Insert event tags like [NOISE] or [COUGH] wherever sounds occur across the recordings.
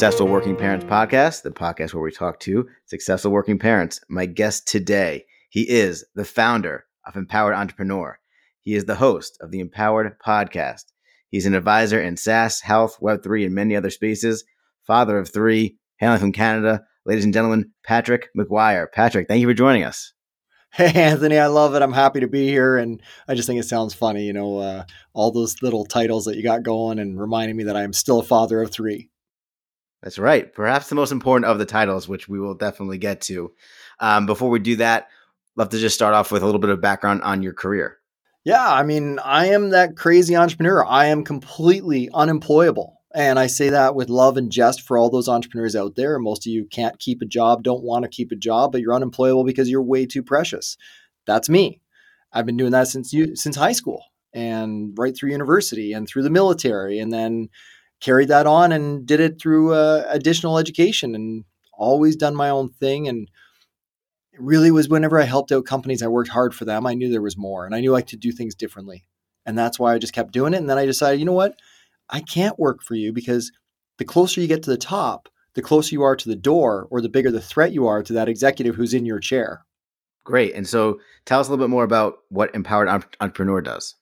Successful Working Parents podcast, the podcast where we talk to successful working parents. My guest today, he is the founder of Empowered Entrepreneur. He is the host of the Empowered podcast. He's an advisor in SaaS, health, Web3, and many other spaces. Father of three, hailing from Canada. Ladies and gentlemen, Patrick McGuire. Patrick, thank you for joining us. Hey, Anthony, I love it. I'm happy to be here. And I just think it sounds funny, you know, uh, all those little titles that you got going and reminding me that I'm still a father of three. That's right. Perhaps the most important of the titles, which we will definitely get to. Um, before we do that, love to just start off with a little bit of background on your career. Yeah, I mean, I am that crazy entrepreneur. I am completely unemployable. And I say that with love and jest for all those entrepreneurs out there. Most of you can't keep a job, don't want to keep a job, but you're unemployable because you're way too precious. That's me. I've been doing that since you since high school and right through university and through the military, and then carried that on and did it through uh, additional education and always done my own thing. And really was whenever I helped out companies, I worked hard for them. I knew there was more, and I knew I could do things differently, and that's why I just kept doing it. And then I decided, you know what? I can't work for you because the closer you get to the top, the closer you are to the door or the bigger the threat you are to that executive who's in your chair. Great. And so tell us a little bit more about what Empowered Entrepreneur does.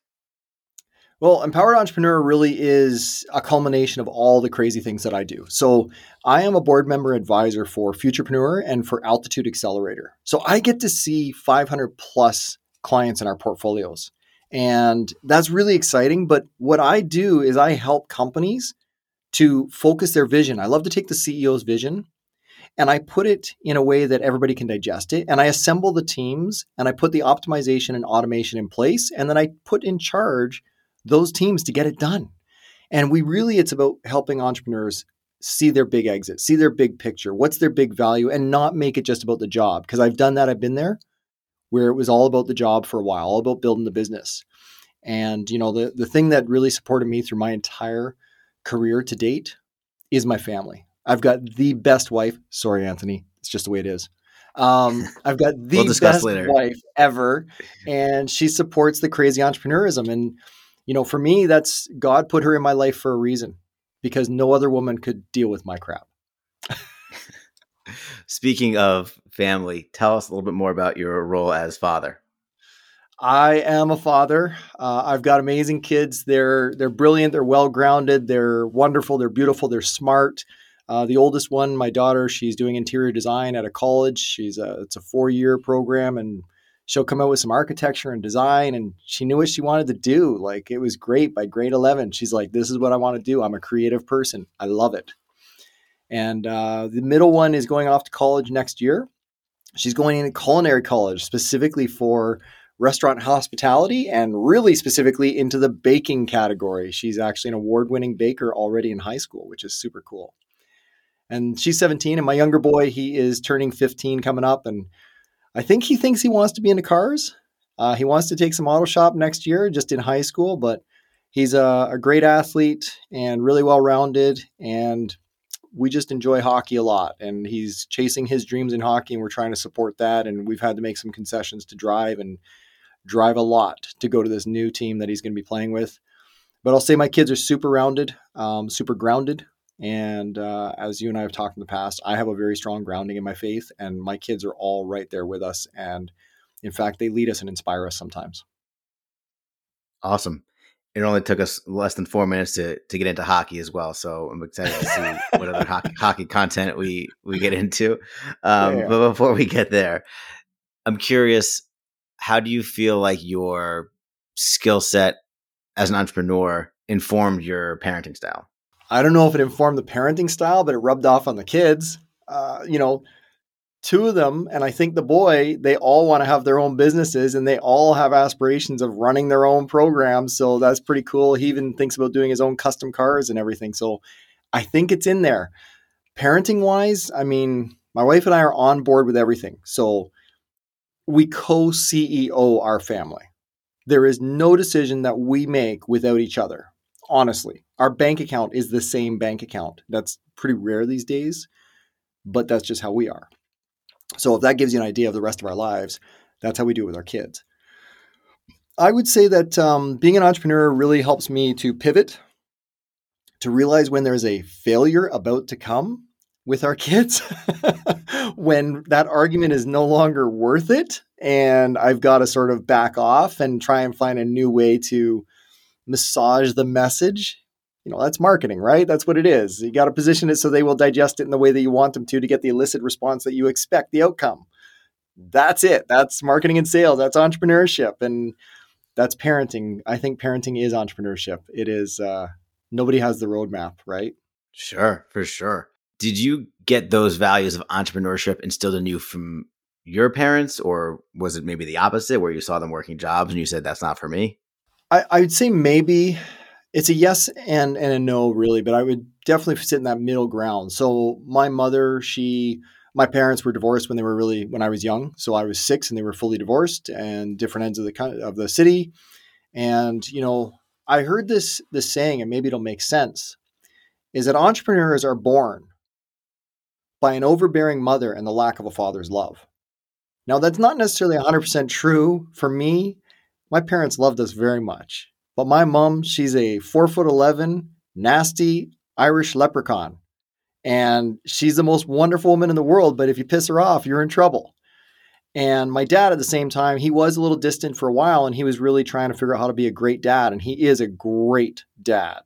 Well, Empowered Entrepreneur really is a culmination of all the crazy things that I do. So, I am a board member advisor for Futurpreneur and for Altitude Accelerator. So, I get to see 500 plus clients in our portfolios. And that's really exciting. But what I do is I help companies to focus their vision. I love to take the CEO's vision and I put it in a way that everybody can digest it. And I assemble the teams and I put the optimization and automation in place. And then I put in charge those teams to get it done. And we really, it's about helping entrepreneurs see their big exit, see their big picture, what's their big value, and not make it just about the job. Because I've done that, I've been there where it was all about the job for a while, all about building the business. And you know, the the thing that really supported me through my entire career to date is my family. I've got the best wife. Sorry, Anthony, it's just the way it is. Um, [LAUGHS] I've got the we'll best later. wife ever, and she supports the crazy entrepreneurism. And you know, for me, that's God put her in my life for a reason, because no other woman could deal with my crap. [LAUGHS] Speaking of family, tell us a little bit more about your role as father. I am a father. Uh, I've got amazing kids. They're they're brilliant. They're well grounded. They're wonderful. They're beautiful. They're smart. Uh, the oldest one, my daughter, she's doing interior design at a college. She's a it's a four year program, and she'll come out with some architecture and design. And she knew what she wanted to do. Like it was great by grade eleven. She's like, "This is what I want to do. I'm a creative person. I love it." And uh, the middle one is going off to college next year. She's going into culinary college specifically for restaurant hospitality and really specifically into the baking category. She's actually an award winning baker already in high school, which is super cool. And she's 17, and my younger boy, he is turning 15 coming up. And I think he thinks he wants to be into cars. Uh, he wants to take some auto shop next year, just in high school, but he's a, a great athlete and really well rounded. And we just enjoy hockey a lot and he's chasing his dreams in hockey and we're trying to support that and we've had to make some concessions to drive and drive a lot to go to this new team that he's going to be playing with but i'll say my kids are super rounded um, super grounded and uh, as you and i have talked in the past i have a very strong grounding in my faith and my kids are all right there with us and in fact they lead us and inspire us sometimes awesome it only took us less than four minutes to, to get into hockey as well. So I'm excited to see what other [LAUGHS] hockey, hockey content we, we get into. Um, yeah. But before we get there, I'm curious, how do you feel like your skill set as an entrepreneur informed your parenting style? I don't know if it informed the parenting style, but it rubbed off on the kids. Uh, you know, two of them, and I think the boy, they all want to have their own businesses and they all have aspirations of running their own programs. So that's pretty cool. He even thinks about doing his own custom cars and everything. So I think it's in there. Parenting wise, I mean, my wife and I are on board with everything. So we co CEO our family. There is no decision that we make without each other. Honestly, our bank account is the same bank account. That's pretty rare these days, but that's just how we are. So if that gives you an idea of the rest of our lives, that's how we do it with our kids. I would say that um, being an entrepreneur really helps me to pivot, to realize when there's a failure about to come with our [LAUGHS] kids, when that argument is no longer worth it, and I've got to sort of back off and try and find a new way to massage the message. You know, that's marketing, right? That's what it is. You got to position it so they will digest it in the way that you want them to to get the illicit response that you expect, the outcome. That's it. That's marketing and sales. That's entrepreneurship. And that's parenting. I think parenting is entrepreneurship. It is, uh, nobody has the roadmap, right? Sure, for sure. Did you get those values of entrepreneurship instilled in you from your parents, or was it maybe the opposite, where you saw them working jobs and you said that's not for me? I, I would say maybe it's a yes and and a no, really, but I would definitely sit in that middle ground. So my mother, she, my parents were divorced when they were really when I was young. So I was six, and they were fully divorced, and different ends of the of the city. And you know, I heard this this saying, and maybe it'll make sense, is that entrepreneurs are born by an overbearing mother and the lack of a father's love. Now, that's not necessarily 100% true for me. My parents loved us very much. But my mom, she's a four foot 11, nasty Irish leprechaun. And she's the most wonderful woman in the world. But if you piss her off, you're in trouble. And my dad, at the same time, he was a little distant for a while and he was really trying to figure out how to be a great dad. And he is a great dad.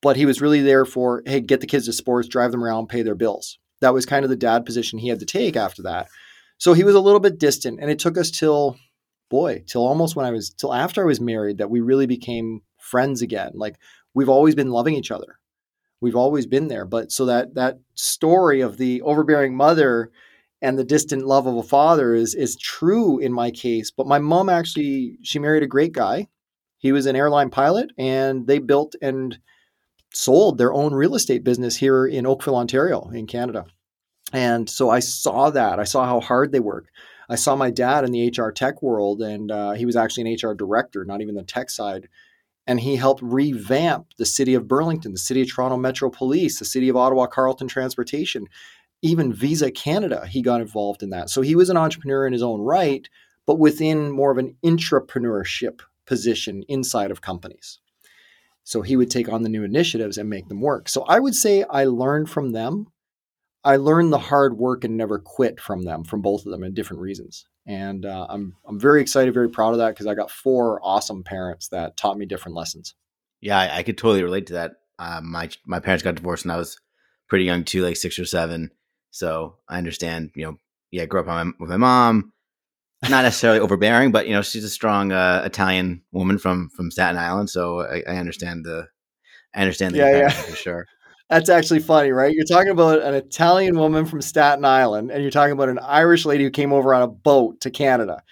But he was really there for, hey, get the kids to sports, drive them around, pay their bills. That was kind of the dad position he had to take after that. So he was a little bit distant, and it took us till, boy, till almost when I was, till after I was married that we really became friends again. Like we've always been loving each other. We've always been there. But so that that story of the overbearing mother and the distant love of a father is is true in my case. But my mom actually she married a great guy. He was an airline pilot, and they built and sold their own real estate business here in Oakville, Ontario, in Canada. And so I saw that. I saw how hard they work. I saw my dad in the HR tech world, and uh, he was actually an HR director, not even the tech side. And he helped revamp the city of Burlington, the city of Toronto Metro Police, the city of Ottawa Carleton Transportation, even Visa Canada. He got involved in that. So he was an entrepreneur in his own right, but within more of an intrapreneurship position inside of companies. So he would take on the new initiatives and make them work. So I would say I learned from them I learned the hard work and never quit from them, from both of them, in different reasons. And uh, I'm I'm very excited, very proud of that because I got four awesome parents that taught me different lessons. Yeah, I, I could totally relate to that. Uh, my my parents got divorced when I was pretty young too, like six or seven. So I understand. You know, yeah, I grew up my, with my mom. Not necessarily overbearing, but you know, she's a strong uh, Italian woman from from Staten Island. So I, I understand the I understand the yeah, yeah. for sure. That's actually funny, right? You're talking about an Italian woman from Staten Island, and you're talking about an Irish lady who came over on a boat to Canada.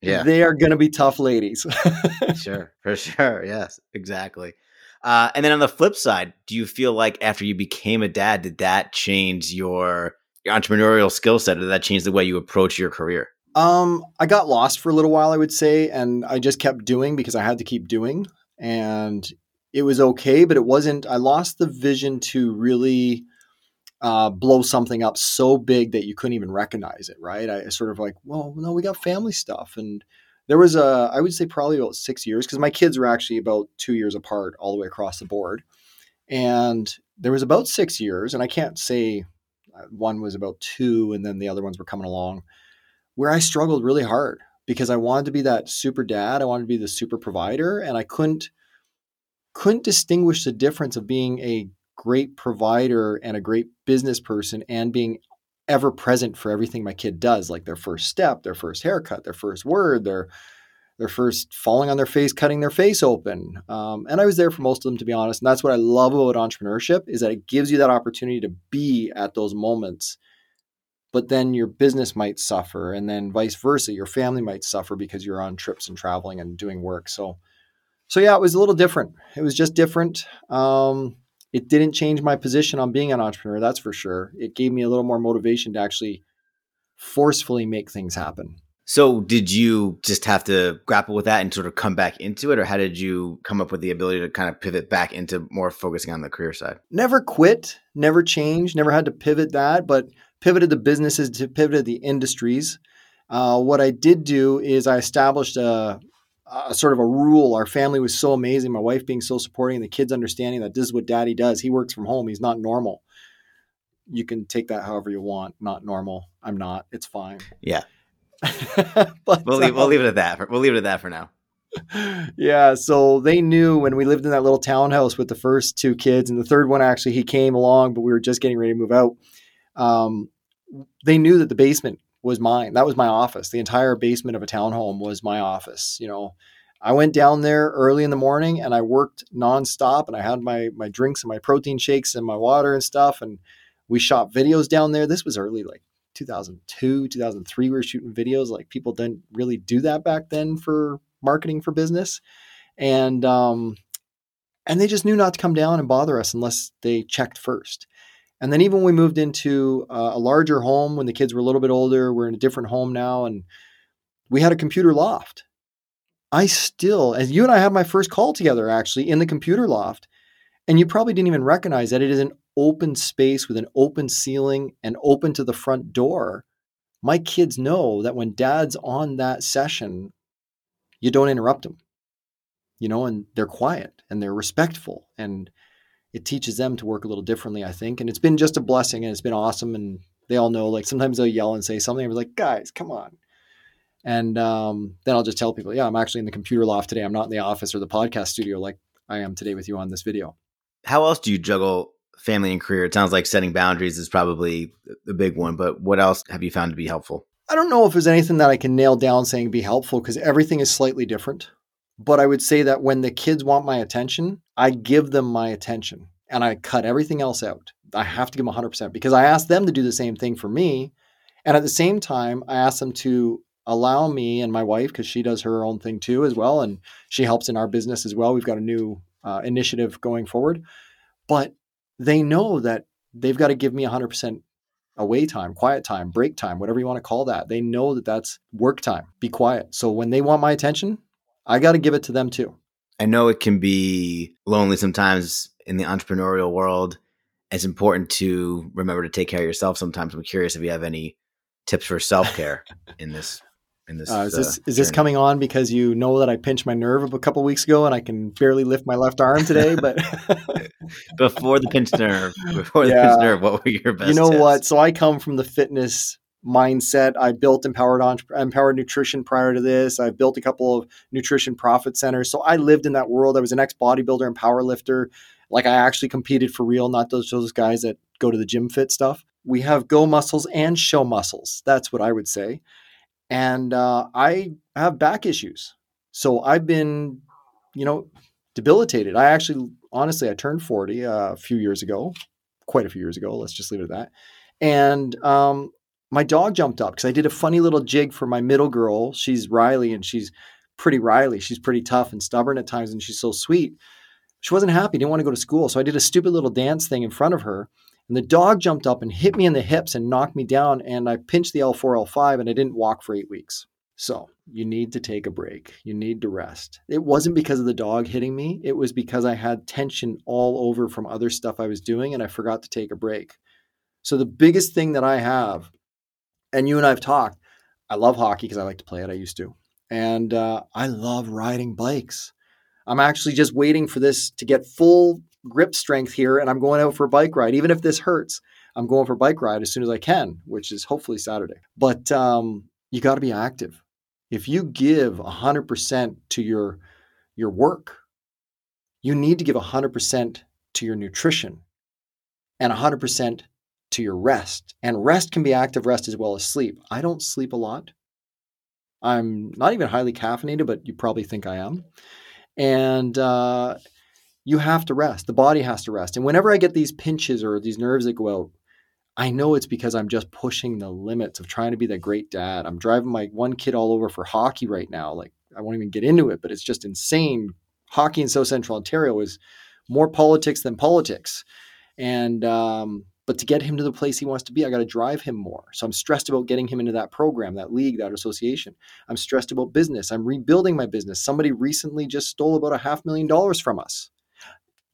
Yeah. They are going to be tough ladies. [LAUGHS] sure, for sure. Yes, exactly. Uh, and then on the flip side, do you feel like after you became a dad, did that change your, your entrepreneurial skill set? Or did that change the way you approach your career? Um, I got lost for a little while, I would say, and I just kept doing because I had to keep doing. And it was okay, but it wasn't. I lost the vision to really uh, blow something up so big that you couldn't even recognize it. Right? I sort of like, well, no, we got family stuff, and there was a, I would say probably about six years because my kids were actually about two years apart all the way across the board, and there was about six years, and I can't say uh, one was about two, and then the other ones were coming along, where I struggled really hard because I wanted to be that super dad, I wanted to be the super provider, and I couldn't couldn't distinguish the difference of being a great provider and a great business person and being ever present for everything my kid does, like their first step, their first haircut, their first word, their their first falling on their face, cutting their face open. Um, and I was there for most of them, to be honest. And that's what I love about entrepreneurship is that it gives you that opportunity to be at those moments. But then your business might suffer, and then vice versa. Your family might suffer because you're on trips and traveling and doing work. So so yeah, it was a little different. It was just different. Um, it didn't change my position on being an entrepreneur, that's for sure. It gave me a little more motivation to actually forcefully make things happen. So, did you just have to grapple with that and sort of come back into it, or how did you come up with the ability to kind of pivot back into more focusing on the career side? Never quit, never changed, never had to pivot that, but pivoted the businesses to pivoted the industries. Uh, what I did do is I established a, a sort of a rule. Our family was so amazing. My wife being so supporting, the kids understanding that this is what daddy does. He works from home. He's not normal. You can take that however you want. Not normal. I'm not. It's fine. Yeah. [LAUGHS] but We'll leave, we'll um, leave it at that. For, we'll leave it at that for now. [LAUGHS] yeah, so they knew when we lived in that little townhouse with the first two kids, and the third one actually he came along, but we were just getting ready to move out. Um, they knew that the basement was mine. That was my office. The entire basement of a townhome was my office. You know, I went down there early in the morning and I worked nonstop, and I had my my drinks and my protein shakes and my water and stuff, and we shot videos down there. This was early, like 2002, 2003. We were shooting videos. Like people didn't really do that back then for marketing for business, and um, and they just knew not to come down and bother us unless they checked first. And then even when we moved into uh, a larger home when the kids were a little bit older, we're in a different home now, and we had a computer loft. I still, as you and I had my first call together actually in the computer loft, and you probably didn't even recognize that it is an open space with an open ceiling and open to the front door. My kids know that when dad's on that session, you don't interrupt them, you know, and they're quiet and they're respectful and it teaches them to work a little differently, I think. And it's been just a blessing and it's been awesome. And they all know, like, sometimes they'll yell and say something. I was like, guys, come on. And um, then I'll just tell people, yeah, I'm actually in the computer loft today. I'm not in the office or the podcast studio like I am today with you on this video. How else do you juggle family and career? It sounds like setting boundaries is probably the big one, but what else have you found to be helpful? I don't know if there's anything that I can nail down saying be helpful because everything is slightly different. But I would say that when the kids want my attention, I give them my attention and I cut everything else out. I have to give them 100% because I ask them to do the same thing for me. And at the same time, I ask them to allow me and my wife, because she does her own thing too as well. And she helps in our business as well. We've got a new uh, initiative going forward. But they know that they've got to give me 100% away time, quiet time, break time, whatever you want to call that. They know that that's work time. Be quiet. So when they want my attention, I got to give it to them too. I know it can be lonely sometimes in the entrepreneurial world. It's important to remember to take care of yourself sometimes. I'm curious if you have any tips for self care [LAUGHS] in this. In this, Uh, is this uh, is this coming on because you know that I pinched my nerve a couple weeks ago and I can barely lift my left arm today? But [LAUGHS] before the pinched nerve? Before the pinched nerve, what were your best? you know tips? what? So I come from the fitness mindset. I built empowered empowered nutrition prior to this. I built a couple of nutrition profit centers. So I lived in that world. I was an ex bodybuilder and power lifter. Like I actually competed for real, not those those guys that go to the gym fit stuff. We have go muscles and show muscles. That's what I would say. And uh, I have back issues. So I've been, you know, debilitated. I actually, honestly, I turned 40 uh, a few years ago, quite a few years ago. Let's just leave it at that. And um, my dog jumped up because I did a funny little jig for my middle girl. She's Riley and she's pretty Riley. She's pretty tough and stubborn at times and she's so sweet. She wasn't happy, didn't want to go to school. So I did a stupid little dance thing in front of her. And the dog jumped up and hit me in the hips and knocked me down. And I pinched the L4, L5 and I didn't walk for eight weeks. So you need to take a break. You need to rest. It wasn't because of the dog hitting me, it was because I had tension all over from other stuff I was doing and I forgot to take a break. So the biggest thing that I have, and you and I have talked, I love hockey because I like to play it. I used to. And uh, I love riding bikes. I'm actually just waiting for this to get full grip strength here and I'm going out for a bike ride. Even if this hurts, I'm going for a bike ride as soon as I can, which is hopefully Saturday. But um, you got to be active. If you give 100% to your your work, you need to give 100% to your nutrition and 100% to your rest. And rest can be active rest as well as sleep. I don't sleep a lot. I'm not even highly caffeinated, but you probably think I am. And uh, you have to rest. The body has to rest. And whenever I get these pinches or these nerves that go out, I know it's because I'm just pushing the limits of trying to be that great dad. I'm driving my one kid all over for hockey right now. Like, I won't even get into it, but it's just insane. Hockey in South Central Ontario is more politics than politics. And, um, but to get him to the place he wants to be, I got to drive him more. So I'm stressed about getting him into that program, that league, that association. I'm stressed about business. I'm rebuilding my business. Somebody recently just stole about a half million dollars from us.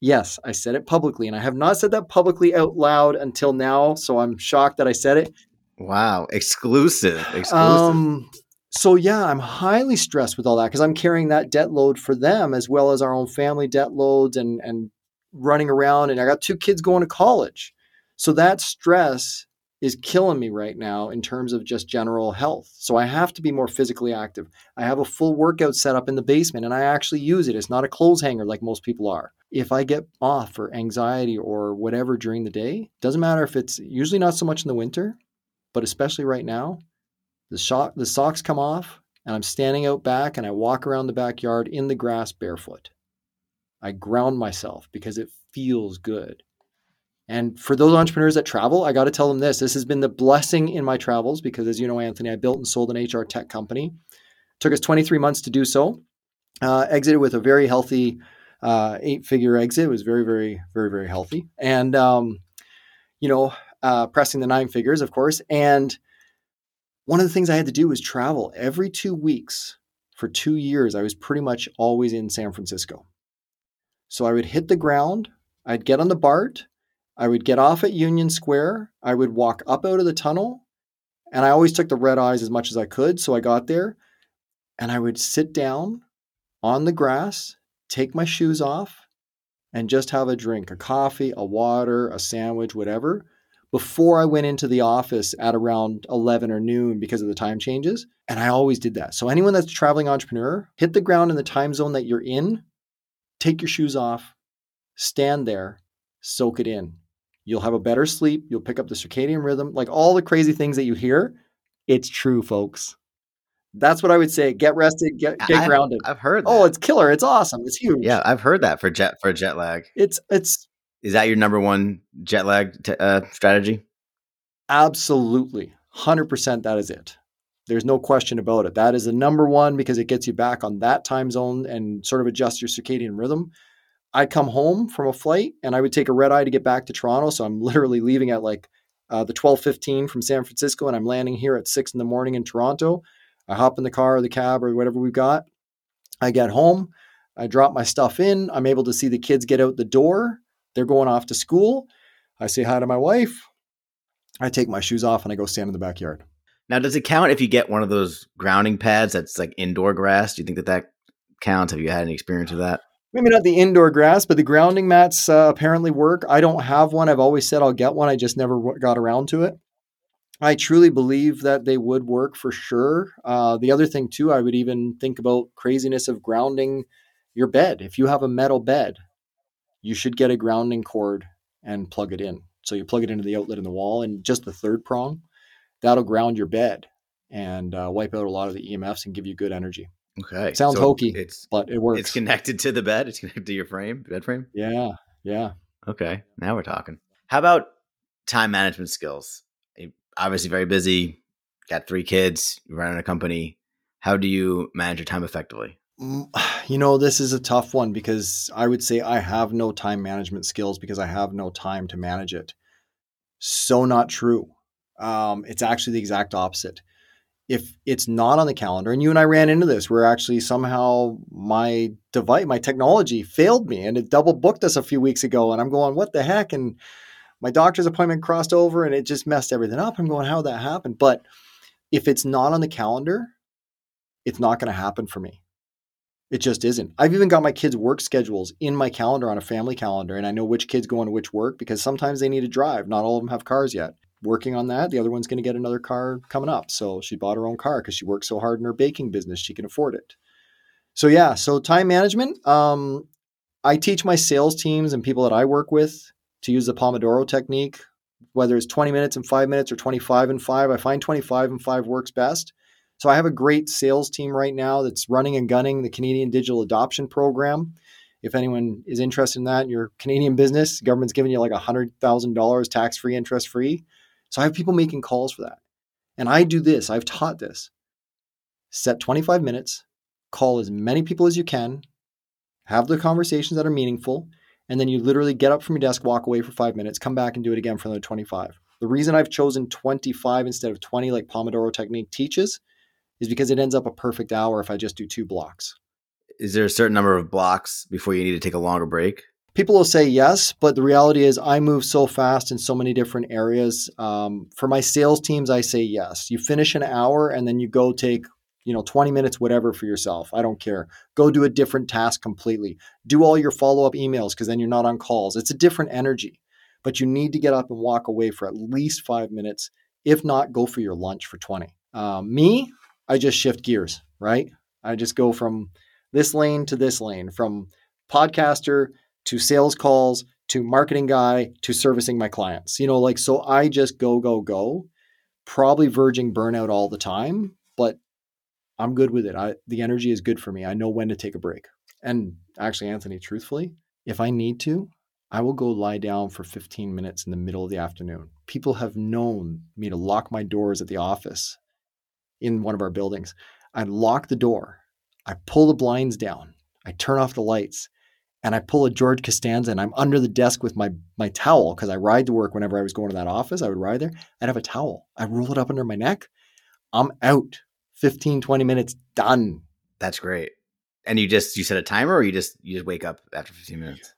Yes, I said it publicly, and I have not said that publicly out loud until now. So I'm shocked that I said it. Wow, exclusive, exclusive. Um, so yeah, I'm highly stressed with all that because I'm carrying that debt load for them as well as our own family debt loads and and running around and I got two kids going to college. So that stress is killing me right now in terms of just general health. So I have to be more physically active. I have a full workout set up in the basement and I actually use it. It's not a clothes hanger like most people are. If I get off for anxiety or whatever during the day, doesn't matter if it's usually not so much in the winter, but especially right now, the, shock, the socks come off, and I'm standing out back and I walk around the backyard in the grass barefoot. I ground myself because it feels good. And for those entrepreneurs that travel, I got to tell them this. This has been the blessing in my travels because, as you know, Anthony, I built and sold an HR tech company. It took us 23 months to do so. Uh, exited with a very healthy uh, eight figure exit. It was very, very, very, very healthy. And, um, you know, uh, pressing the nine figures, of course. And one of the things I had to do was travel every two weeks for two years. I was pretty much always in San Francisco. So I would hit the ground, I'd get on the BART, I would get off at Union Square, I would walk up out of the tunnel, and I always took the red eyes as much as I could. So I got there and I would sit down on the grass, take my shoes off, and just have a drink a coffee, a water, a sandwich, whatever before I went into the office at around 11 or noon because of the time changes. And I always did that. So, anyone that's a traveling entrepreneur, hit the ground in the time zone that you're in, take your shoes off, stand there, soak it in. You'll have a better sleep. You'll pick up the circadian rhythm, like all the crazy things that you hear. It's true, folks. That's what I would say. Get rested, get get I've, grounded. I've heard. Oh, it's killer. It's awesome. It's huge. yeah, I've heard that for jet for jet lag. It's it's Is that your number one jet lag t- uh, strategy? Absolutely. 100% that is it. There's no question about it. That is the number one because it gets you back on that time zone and sort of adjusts your circadian rhythm. I come home from a flight and I would take a red eye to get back to Toronto. So I'm [LAUGHS] literally leaving at like uh, the 12:15 from San Francisco and I'm landing here at six in the morning in Toronto. I hop in the car or the cab or whatever we've got. I get home. I drop my stuff in. I'm able to see the kids get out the door. They're going off to school. I say hi to my wife. I take my shoes off and I go stand in the backyard. Now, does it count if you get one of those grounding pads that's like indoor grass? Do you think that that counts? Have you had any experience with that? Maybe not the indoor grass, but the grounding mats uh, apparently work. I don't have one. I've always said I'll get one. I just never got around to it. I truly believe that they would work for sure. Uh, the other thing, too, I would even think about craziness of grounding your bed. If you have a metal bed, you should get a grounding cord and plug it in. So you plug it into the outlet in the wall, and just the third prong, that'll ground your bed and uh, wipe out a lot of the EMFs and give you good energy. Okay, Sounds so hokey, It's but it works. it's connected to the bed. It's connected to your frame, bed frame. yeah, yeah. Okay, now we're talking. How about time management skills? You're obviously very busy. Got three kids. Running a company. How do you manage your time effectively? Mm, [SIGHS] You know, this is a tough one because I would say I have no time management skills because I have no time to manage it. So not true. Um, it's actually the exact opposite. If it's not on the calendar, and you and I ran into this, where actually somehow my device, my technology failed me and it double booked us a few weeks ago. And I'm going, what the heck? And my doctor's appointment crossed over and it just messed everything up. I'm going, how that happened? But if it's not on the calendar, it's not going to happen for me. It just isn't. I've even got my kids' work schedules in my calendar on a family calendar, and I know which kids go to which work because sometimes they need to drive. Not all of them have cars yet. Working on that. The other one's going to get another car coming up. So she bought her own car because she works so hard in her baking business. She can afford it. So, yeah, so time management. Um, I teach my sales teams and people that I work with to use the Pomodoro technique, whether it's 20 minutes and five minutes or 25 and five. I find 25 and five works best. So I have a great sales team right now that's running and gunning the Canadian Digital Adoption Program. If anyone is interested in that your Canadian business, government's giving you like $100,000 tax free, interest free. So I have people making calls for that. And I do this, I've taught this. Set 25 minutes, call as many people as you can, have the conversations that are meaningful, and then you literally get up from your desk, walk away for five minutes, come back and do it again for another 25. The reason I've chosen 25 instead of 20, like Pomodoro Technique teaches, is because it ends up a perfect hour if I just do two blocks. Is there a certain number of blocks before you need to take a longer break? People will say yes, but the reality is I move so fast in so many different areas. Um, for my sales teams, I say yes. You finish an hour and then you go take you know, 20 minutes, whatever for yourself. I don't care. Go do a different task completely. Do all your follow up emails because then you're not on calls. It's a different energy, but you need to get up and walk away for at least five minutes. If not, go for your lunch for 20. Um, me, I just shift gears, right? I just go from this lane to this lane, from podcaster to sales calls to marketing guy to servicing my clients. You know, like, so I just go, go, go, probably verging burnout all the time, but I'm good with it. I, the energy is good for me. I know when to take a break. And actually, Anthony, truthfully, if I need to, I will go lie down for 15 minutes in the middle of the afternoon. People have known me to lock my doors at the office in one of our buildings. I lock the door, I pull the blinds down, I turn off the lights, and I pull a George Costanza and I'm under the desk with my my towel because I ride to work whenever I was going to that office. I would ride there. I'd have a towel. I roll it up under my neck. I'm out. 15, 20 minutes done. That's great. And you just you set a timer or you just you just wake up after 15 minutes?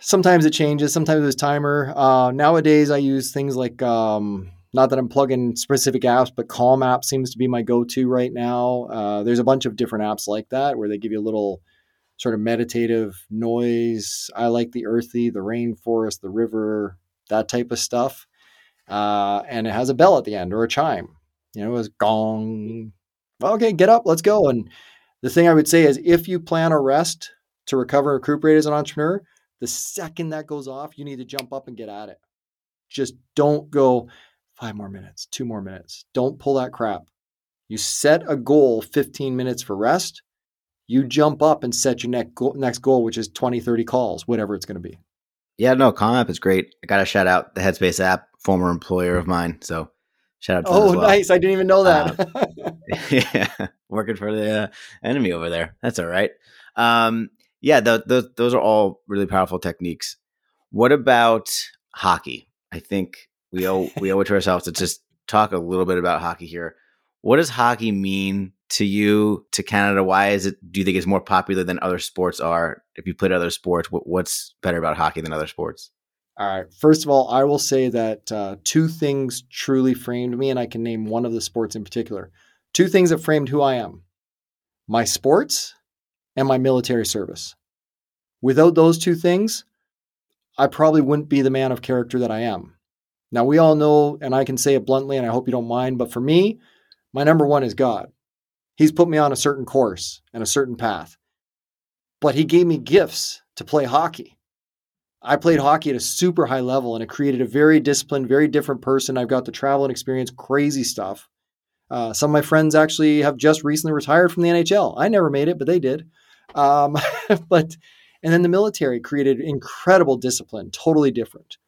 Sometimes it changes. Sometimes it's timer. Uh, nowadays I use things like um, not that I'm plugging specific apps, but Calm app seems to be my go-to right now. Uh, there's a bunch of different apps like that where they give you a little sort of meditative noise. I like the earthy, the rainforest, the river, that type of stuff. Uh, and it has a bell at the end or a chime. You know, it was gong. Okay, get up, let's go. And the thing I would say is if you plan a rest to recover and recuperate as an entrepreneur, the second that goes off, you need to jump up and get at it. Just don't go five more minutes, two more minutes. Don't pull that crap. You set a goal 15 minutes for rest you jump up and set your next goal, next goal, which is 20, 30 calls, whatever it's going to be. Yeah, no, Calm app is great. I got to shout out the Headspace app, former employer of mine. So shout out to Oh, well. nice. I didn't even know that. Um, [LAUGHS] yeah, working for the uh, enemy over there. That's all right. Um, yeah, the, the, those are all really powerful techniques. What about hockey? I think we owe we owe it to ourselves to just talk a little bit about hockey here. What does hockey mean to you to Canada? Why is it? Do you think it's more popular than other sports are? If you played other sports, what, what's better about hockey than other sports? All right. First of all, I will say that uh, two things truly framed me, and I can name one of the sports in particular. Two things that framed who I am my sports and my military service. Without those two things, I probably wouldn't be the man of character that I am. Now, we all know, and I can say it bluntly, and I hope you don't mind, but for me, my number one is God. He's put me on a certain course and a certain path. But he gave me gifts to play hockey. I played hockey at a super high level and it created a very disciplined, very different person. I've got to travel and experience crazy stuff. Uh, some of my friends actually have just recently retired from the NHL. I never made it, but they did. Um, [LAUGHS] but and then the military created incredible discipline, totally different.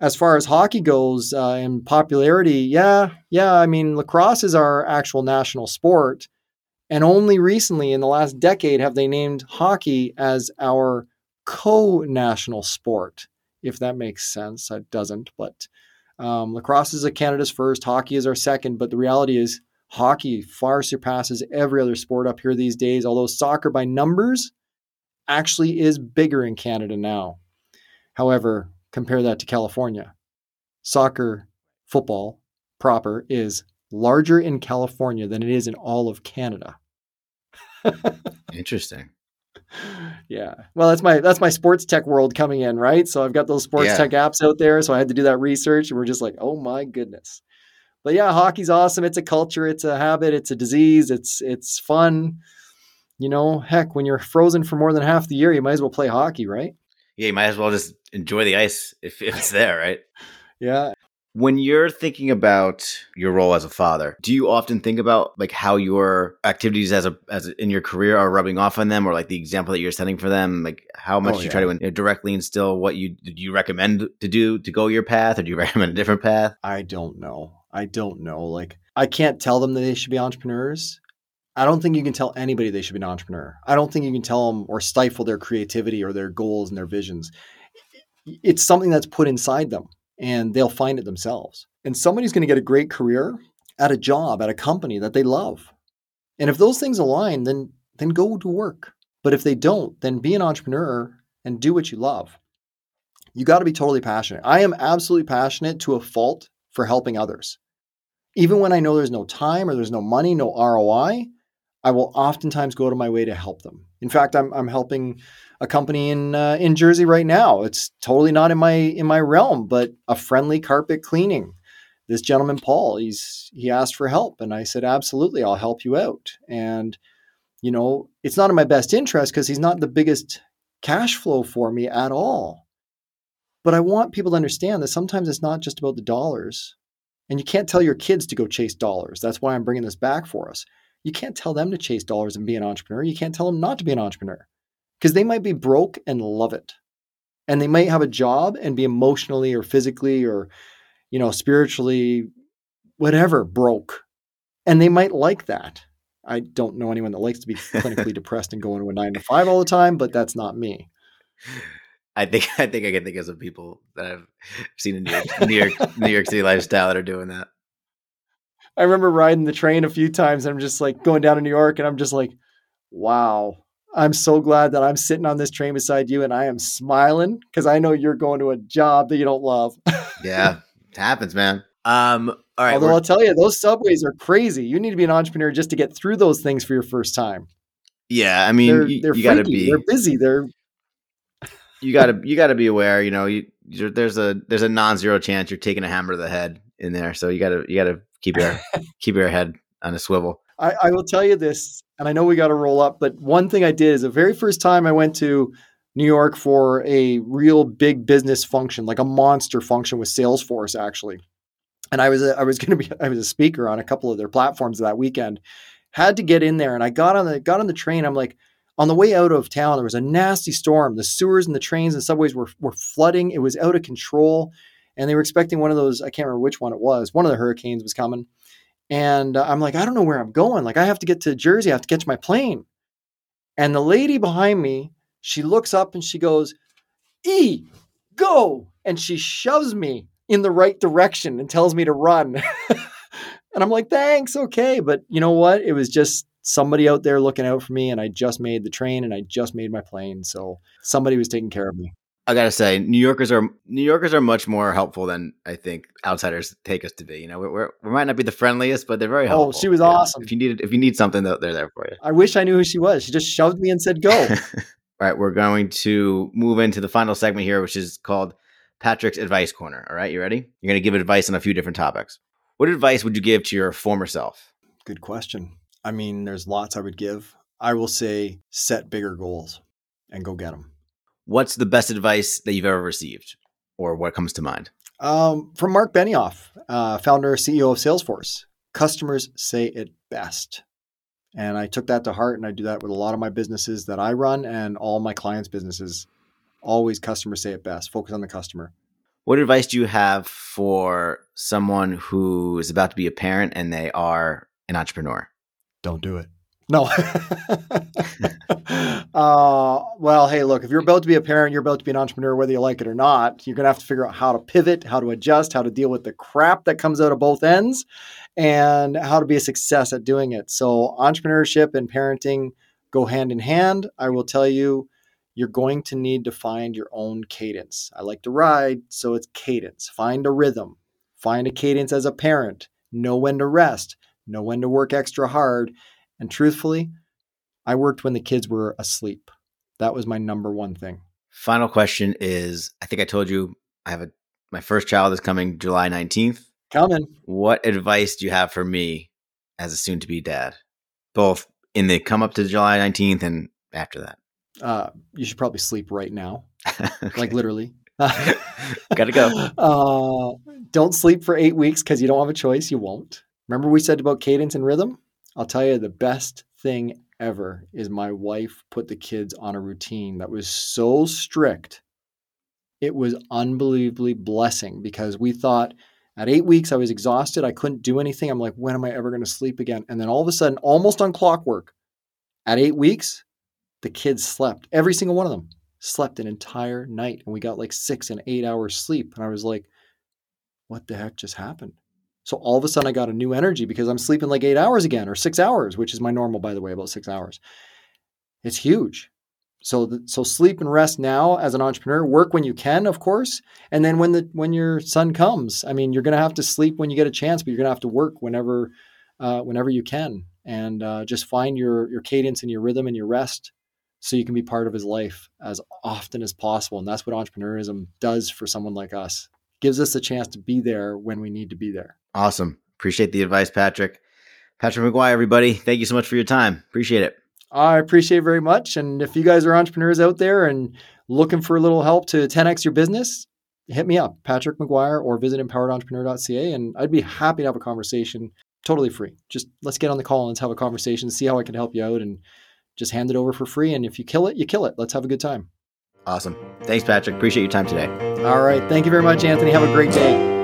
As far as hockey goes uh, in popularity, yeah, yeah. I mean, lacrosse is our actual national sport, and only recently, in the last decade, have they named hockey as our co-national sport. If that makes sense, it doesn't. But um, lacrosse is a Canada's first, hockey is our second. But the reality is, hockey far surpasses every other sport up here these days. Although soccer, by numbers, actually is bigger in Canada now. However, compare that to California. Soccer, football proper is larger in California than it is in all of Canada. [LAUGHS] Interesting. Yeah. Well, that's my that's my sports tech world coming in, right? So I've got those sports Yeah. tech apps out there, so I had to do that research and we're just like, "Oh my goodness." But yeah, hockey's awesome. It's a culture, it's a habit, it's a disease, it's it's fun. You know, heck, when you're frozen for more than half the year, you might as well play hockey, right? Yeah, you might as well just enjoy the ice if, if it's there, right? Yeah. When you're thinking about your role as a father, do you often think about like how your activities as a as a, in your career are rubbing off on them, or like the example that you're setting for them? Like how much Oh, you try to in- directly instill what you do you recommend to do to go your path, or do you [LAUGHS] recommend a different path? I don't know. I don't know. Like, I can't tell them that they should be entrepreneurs. I don't think you can tell anybody they should be an entrepreneur. I don't think you can tell them or stifle their creativity or their goals and their visions. It's something that's put inside them and they'll find it themselves. And somebody's going to get a great career at a job, at a company that they love. And if those things align, then then go to work. But if they don't, then be an entrepreneur and do what you love. You got to be totally passionate. I am absolutely passionate to a fault for helping others. Even when I know there's no time or there's no money, no ROI, I will oftentimes go to my way to help them. In fact, I'm, I'm helping a company in uh, in Jersey right now. It's totally not in my in my realm, but a friendly carpet cleaning. This gentleman Paul, he's he asked for help, and I said absolutely, I'll help you out. And you know, it's not in my best interest because he's not the biggest cash flow for me at all. But I want people to understand that sometimes it's not just about the dollars. And you can't tell your kids to go chase dollars. That's why I'm bringing this back for us. You can't tell them to chase dollars and be an entrepreneur. You can't tell them not to be an entrepreneur because they might be broke and love it. And they might have a job and be emotionally or physically or, you know, spiritually, whatever, broke. And they might like that. I don't know anyone that likes to be clinically [LAUGHS] depressed and go to a nine to five all the time, but that's not me. I think I think I can think of some people that I've seen in New York, New York, New York City lifestyle that are doing that. I remember riding the train a few times. And I'm just like going down to New York, and I'm just like, wow, I'm so glad that I'm sitting on this train beside you, and I am smiling because I know you're going to a job that you don't love. [LAUGHS] yeah, it happens, man. Um, all right. Although I'll tell you, those subways are crazy. You need to be an entrepreneur just to get through those things for your first time. Yeah, I mean, they're, you, they're you got to be. They're busy. They're you got to you got to be aware. You know, you there's a there's a non-zero chance you're taking a hammer to the head in there. So you got to you got to keep your [LAUGHS] keep your head on a swivel. I, I will tell you this, and I know we got to roll up, but one thing I did is the very first time I went to New York for a real big business function, like a monster function with Salesforce, actually. And I was a, I was [LAUGHS] going to be I was a speaker on a couple of their platforms that weekend. Had to get in there, and I got on the got on the train. I'm like, on the way out of town, there was a nasty storm. The sewers and the trains and subways were, were flooding. It was out of control. And they were expecting one of those, I can't remember which one it was. One of the hurricanes was coming. And uh, I'm like, I don't know where I'm going. Like, I have to get to Jersey. I have to catch my plane. And the lady behind me, she looks up and she goes, E, go. And she shoves me in the right direction and tells me to run. [LAUGHS] and I'm like, thanks, okay. But you know what? It was just somebody out there looking out for me and I just made the train and I just made my plane. So somebody was taking care of me. I gotta say, New Yorkers are New Yorkers are much more helpful than I think outsiders take us to be. You know, we're, we might not be the friendliest, but they're very oh, helpful. Oh, she was awesome. If you need if you need something, they're there for you. I wish I knew who she was. She just shoved me and said, "Go." [LAUGHS] All right, we're going to move into the final segment here, which is called Patrick's Advice Corner. All right, you ready? You're going to give advice on a few different topics. What advice would you give to your former self? Good question. I mean, there's lots I would give. I will say set bigger goals and go get them. What's the best advice that you've ever received, or what comes to mind? Um, from Mark Benioff, uh, founder CEO of Salesforce. Customers say it best. And I took that to heart, and I do that with a lot of my businesses that I run and all my clients' businesses. Always customers say it best. Focus on the customer. What advice do you have for someone who is about to be a parent and they are an entrepreneur? don't do it. No. [LAUGHS] uh, well, hey, look, if you're about to be a parent, you're about to be an entrepreneur, whether you like it or not, you're going to have to figure out how to pivot, how to adjust, how to deal with the crap that comes out of both ends, and how to be a success at doing it. So, entrepreneurship and parenting go hand in hand. I will tell you, you're going to need to find your own cadence. I like to ride, so it's cadence. Find a rhythm, find a cadence as a parent, know when to rest know when to work extra hard. And truthfully, I worked when the kids were asleep. That was my number one thing. Final question is I think I told you I have a my first child is coming July 19th. Coming. What advice do you have for me as a soon to be dad? Both in the come up to July 19th and after that. Uh, you should probably sleep right now. [LAUGHS] okay. Like literally. [LAUGHS] Gotta go. [LAUGHS] Uh, don't sleep for eight weeks because you don't have a choice. You won't. Remember we said about cadence and rhythm? I'll tell you the best thing ever is my wife put the kids on a routine that was so strict. It was unbelievably blessing because we thought at eight weeks I was exhausted. I couldn't do anything. I'm like, when am I ever going to sleep again? And then all of a sudden, almost on clockwork, at eight weeks, the kids slept. Every single one of them slept an entire night. And we got like six and eight hours sleep. And I was like, what the heck just happened? So all of a sudden, I got a new energy because I'm sleeping like eight hours again or six hours, which is my normal, by the way, about six hours. It's huge. So, so sleep and rest now as an entrepreneur. Work when you can, of course, and then when the when your son comes, I mean, you're to have to sleep when you get a chance, but you're to have to work whenever, uh, whenever you can. and uh, just find your your cadence and your rhythm and your rest so you can be part of his life as often as possible and that's what entrepreneurism does for someone like us gives us a chance to be there when we need to be there. Awesome. Appreciate the advice patrick. Patrick mcguire everybody thank you so much for your time. Appreciate it. I appreciate it very much. And if you guys are entrepreneurs out there and looking for a little help to 10x your business hit me up patrick mcguire or visit empoweredentrepreneur.ca and i'd be happy to have a conversation totally free. Just let's get on the call and let's have a conversation see how i can help you out and just hand it over for free. And if you kill it, you kill it. Let's have a good time. Awesome. Thanks, Patrick. Appreciate your time today. All right. Thank you very much, Anthony. Have a great day.